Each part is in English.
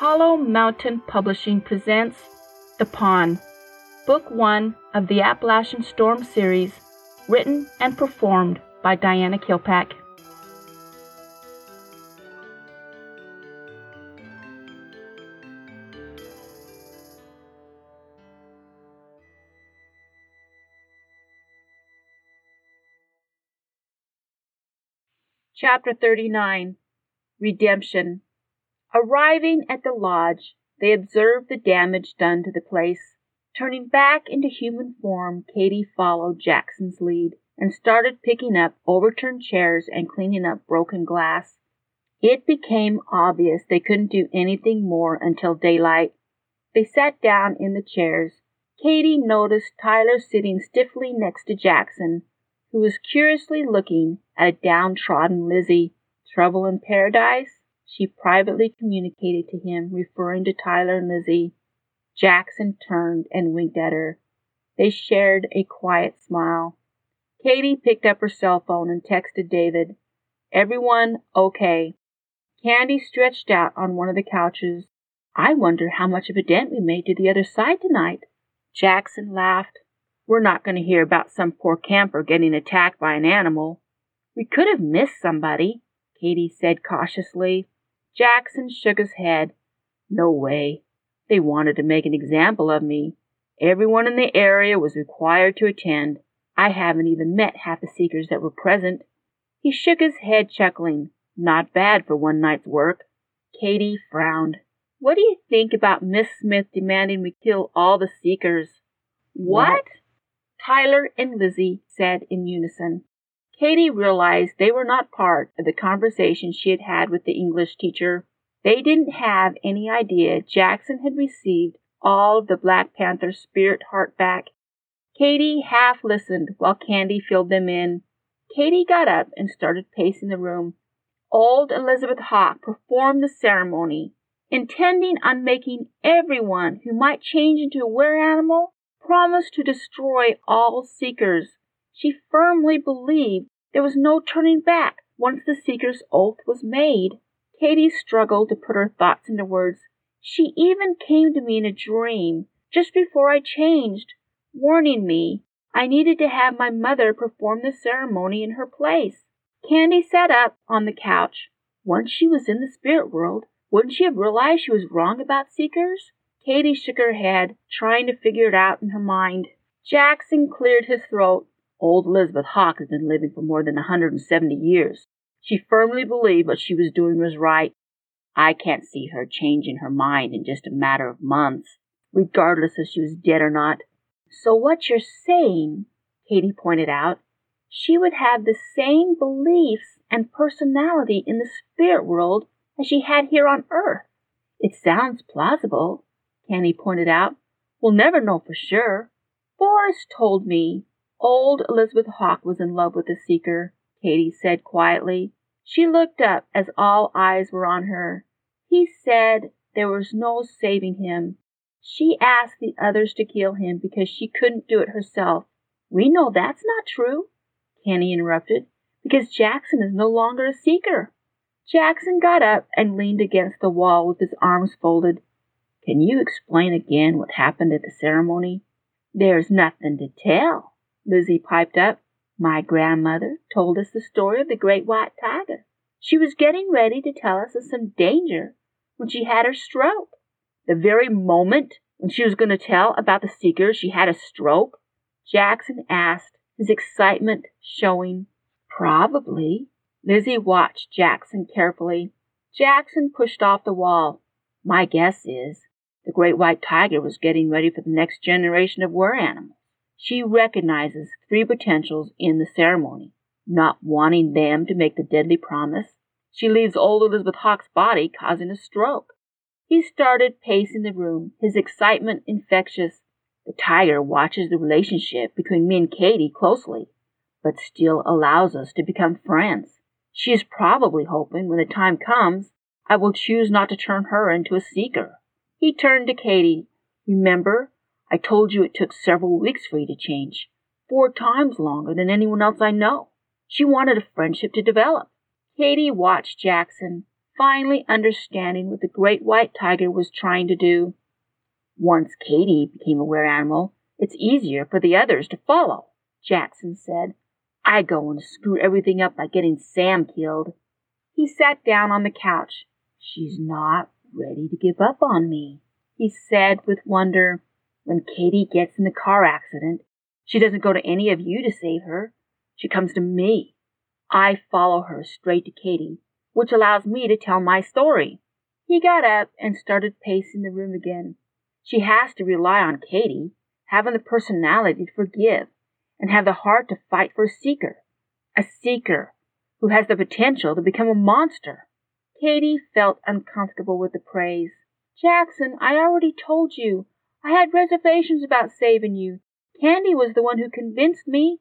Hollow Mountain Publishing presents The Pawn, Book One of the Appalachian Storm series, written and performed by Diana Kilpack. Chapter 39 Redemption Arriving at the lodge, they observed the damage done to the place. Turning back into human form, Katy followed Jackson's lead and started picking up overturned chairs and cleaning up broken glass. It became obvious they couldn't do anything more until daylight. They sat down in the chairs. Katy noticed Tyler sitting stiffly next to Jackson, who was curiously looking at a downtrodden Lizzie. Trouble in paradise? She privately communicated to him, referring to Tyler and Lizzie. Jackson turned and winked at her. They shared a quiet smile. Katy picked up her cell phone and texted David. Everyone okay. Candy stretched out on one of the couches. I wonder how much of a dent we made to the other side tonight. Jackson laughed. We're not going to hear about some poor camper getting attacked by an animal. We could have missed somebody, Katy said cautiously. Jackson shook his head. No way. They wanted to make an example of me. Everyone in the area was required to attend. I haven't even met half the seekers that were present. He shook his head, chuckling. Not bad for one night's work. Katy frowned. What do you think about Miss Smith demanding we kill all the seekers? What? what? Tyler and Lizzie said in unison. Katy realized they were not part of the conversation she had had with the English teacher. They didn't have any idea Jackson had received all of the Black Panther spirit heart back. Katy half listened while Candy filled them in. Katy got up and started pacing the room. Old Elizabeth Hawk performed the ceremony, intending on making everyone who might change into a were animal promise to destroy all seekers. She firmly believed there was no turning back once the seeker's oath was made. Katy struggled to put her thoughts into words. She even came to me in a dream just before I changed, warning me I needed to have my mother perform the ceremony in her place. Candy sat up on the couch. Once she was in the spirit world, wouldn't she have realized she was wrong about seekers? Katy shook her head, trying to figure it out in her mind. Jackson cleared his throat Old Elizabeth Hawk had been living for more than a 170 years. She firmly believed what she was doing was right. I can't see her changing her mind in just a matter of months, regardless if she was dead or not. So what you're saying, Katy pointed out, she would have the same beliefs and personality in the spirit world as she had here on earth. It sounds plausible, Candy pointed out. We'll never know for sure. Forrest told me Old Elizabeth Hawk was in love with the seeker, Katy said quietly. She looked up as all eyes were on her. He said there was no saving him. She asked the others to kill him because she couldn't do it herself. We know that's not true, Kenny interrupted, because Jackson is no longer a seeker. Jackson got up and leaned against the wall with his arms folded. Can you explain again what happened at the ceremony? There's nothing to tell, Lizzie piped up. My grandmother told us the story of the great white tiger. She was getting ready to tell us of some danger when she had her stroke. The very moment when she was going to tell about the seeker, she had a stroke? Jackson asked, his excitement showing. Probably. Lizzie watched Jackson carefully. Jackson pushed off the wall. My guess is the great white tiger was getting ready for the next generation of were animals. She recognizes three potentials in the ceremony, not wanting them to make the deadly promise. She leaves old Elizabeth Hawk's body, causing a stroke. He started pacing the room, his excitement infectious. The tiger watches the relationship between me and Katy closely, but still allows us to become friends. She is probably hoping when the time comes, I will choose not to turn her into a seeker. He turned to Katy. Remember, I told you it took several weeks for you to change, four times longer than anyone else I know. She wanted a friendship to develop. Katy watched Jackson, finally understanding what the great white tiger was trying to do. Once Katy became a were animal, it's easier for the others to follow, Jackson said. I go and screw everything up by getting Sam killed. He sat down on the couch. She's not ready to give up on me, he said with wonder. When Katy gets in the car accident, she doesn't go to any of you to save her. She comes to me. I follow her straight to Katy, which allows me to tell my story. He got up and started pacing the room again. She has to rely on Katy, having the personality to forgive and have the heart to fight for a seeker. A seeker who has the potential to become a monster. Katy felt uncomfortable with the praise. Jackson, I already told you. I had reservations about saving you. Candy was the one who convinced me.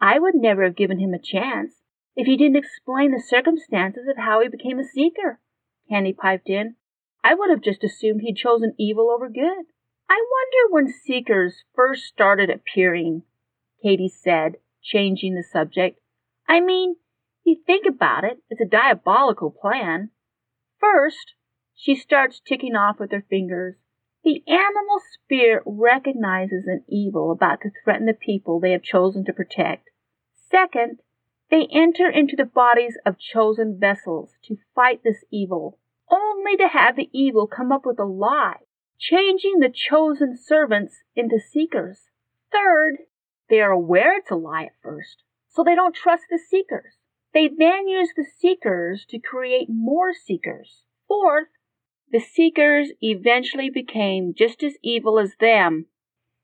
I would never have given him a chance if he didn't explain the circumstances of how he became a seeker. Candy piped in. I would have just assumed he'd chosen evil over good. I wonder when seekers first started appearing, Katy said, changing the subject. I mean, you think about it, it's a diabolical plan. First, she starts ticking off with her fingers. The animal spirit recognizes an evil about to threaten the people they have chosen to protect. Second, they enter into the bodies of chosen vessels to fight this evil, only to have the evil come up with a lie, changing the chosen servants into seekers. Third, they are aware it's a lie at first, so they don't trust the seekers. They then use the seekers to create more seekers. Fourth, the seekers eventually became just as evil as them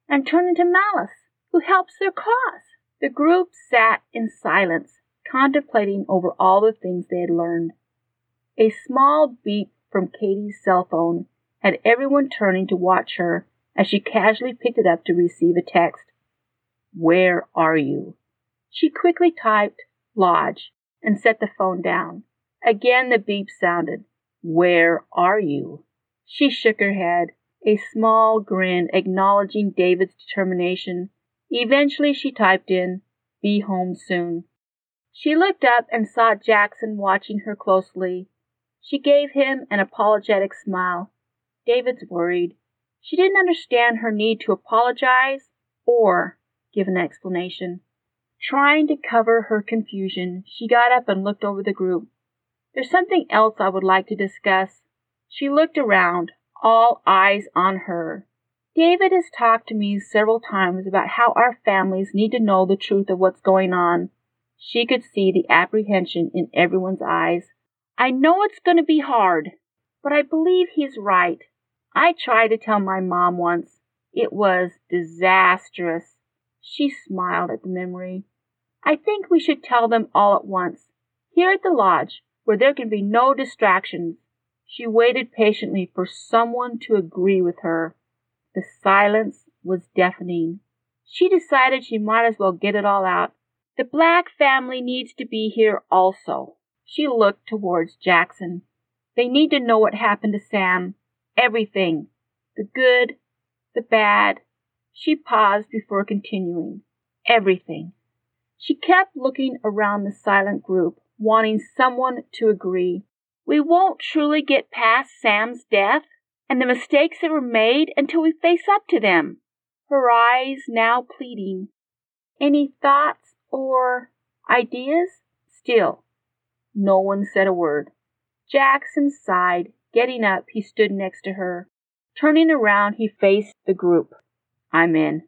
and turned into malice, who helps their cause. The group sat in silence, contemplating over all the things they had learned. A small beep from Katy's cell phone had everyone turning to watch her as she casually picked it up to receive a text. Where are you? She quickly typed Lodge and set the phone down. Again the beep sounded. Where are you? She shook her head, a small grin acknowledging David's determination. Eventually she typed in, Be home soon. She looked up and saw Jackson watching her closely. She gave him an apologetic smile. David's worried. She didn't understand her need to apologize or give an explanation. Trying to cover her confusion, she got up and looked over the group. There's something else I would like to discuss. She looked around, all eyes on her. David has talked to me several times about how our families need to know the truth of what's going on. She could see the apprehension in everyone's eyes. I know it's going to be hard, but I believe he's right. I tried to tell my mom once. It was disastrous. She smiled at the memory. I think we should tell them all at once. Here at the lodge, where there can be no distractions. She waited patiently for someone to agree with her. The silence was deafening. She decided she might as well get it all out. The Black family needs to be here also. She looked towards Jackson. They need to know what happened to Sam. Everything. The good, the bad. She paused before continuing. Everything. She kept looking around the silent group wanting someone to agree. We won't truly get past Sam's death and the mistakes that were made until we face up to them. Her eyes now pleading. Any thoughts or ideas? Still, no one said a word. Jackson sighed. Getting up, he stood next to her. Turning around, he faced the group. I'm in.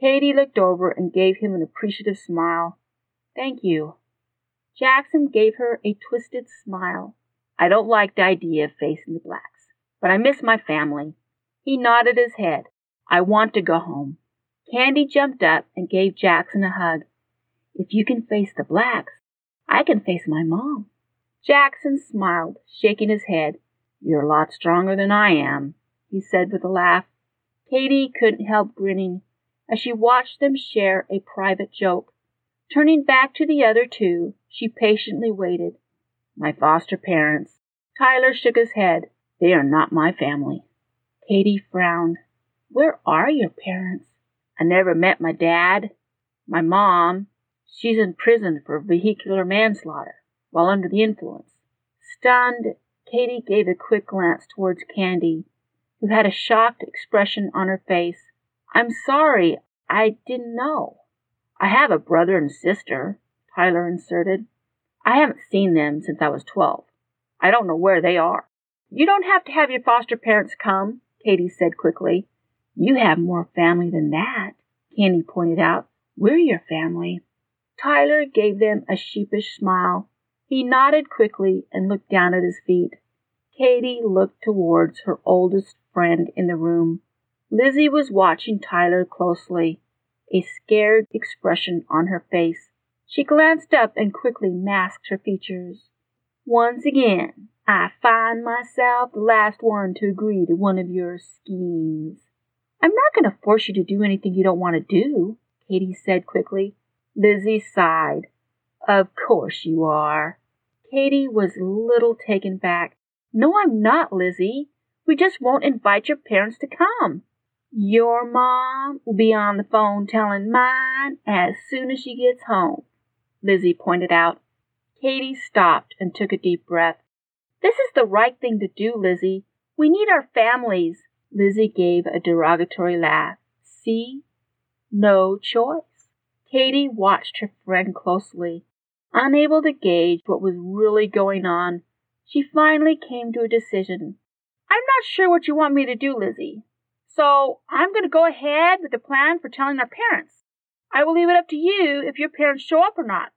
Katy looked over and gave him an appreciative smile. Thank you. Jackson gave her a twisted smile. I don't like the idea of facing the blacks, but I miss my family. He nodded his head. I want to go home. Candy jumped up and gave Jackson a hug. If you can face the blacks, I can face my mom. Jackson smiled, shaking his head. You're a lot stronger than I am, he said with a laugh. Katy couldn't help grinning as she watched them share a private joke. Turning back to the other two, she patiently waited. My foster parents. Tyler shook his head. They are not my family. Katy frowned. Where are your parents? I never met my dad. My mom, she's in prison for vehicular manslaughter while under the influence. Stunned, Katy gave a quick glance towards Candy, who had a shocked expression on her face. I'm sorry, I didn't know. I have a brother and sister, Tyler inserted. I haven't seen them since I was twelve. I don't know where they are. You don't have to have your foster parents come, Katy said quickly. You have more family than that, Candy pointed out. We're your family. Tyler gave them a sheepish smile. He nodded quickly and looked down at his feet. Katy looked towards her oldest friend in the room. Lizzie was watching Tyler closely, a scared expression on her face. She glanced up and quickly masked her features. Once again, I find myself the last one to agree to one of your schemes. I'm not going to force you to do anything you don't want to do, Katy said quickly. Lizzie sighed. Of course you are. Katy was a little taken back. No, I'm not, Lizzie. We just won't invite your parents to come. Your mom will be on the phone telling mine as soon as she gets home, Lizzie pointed out. Katy stopped and took a deep breath. This is the right thing to do, Lizzie. We need our families. Lizzie gave a derogatory laugh. See? No choice. Katy watched her friend closely. Unable to gauge what was really going on, she finally came to a decision. I'm not sure what you want me to do, Lizzie. So I'm going to go ahead with the plan for telling our parents. I will leave it up to you if your parents show up or not.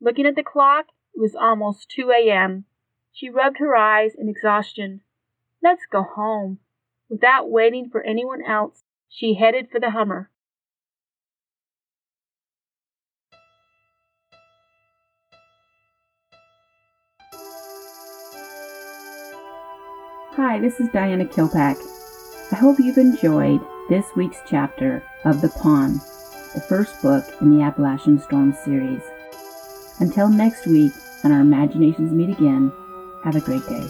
Looking at the clock, it was almost 2 a.m. She rubbed her eyes in exhaustion. Let's go home. Without waiting for anyone else, she headed for the Hummer. Hi, this is Diana Kilpack. I hope you've enjoyed this week's chapter of The Pawn, the first book in the Appalachian Storm series. Until next week, and our imaginations meet again, have a great day.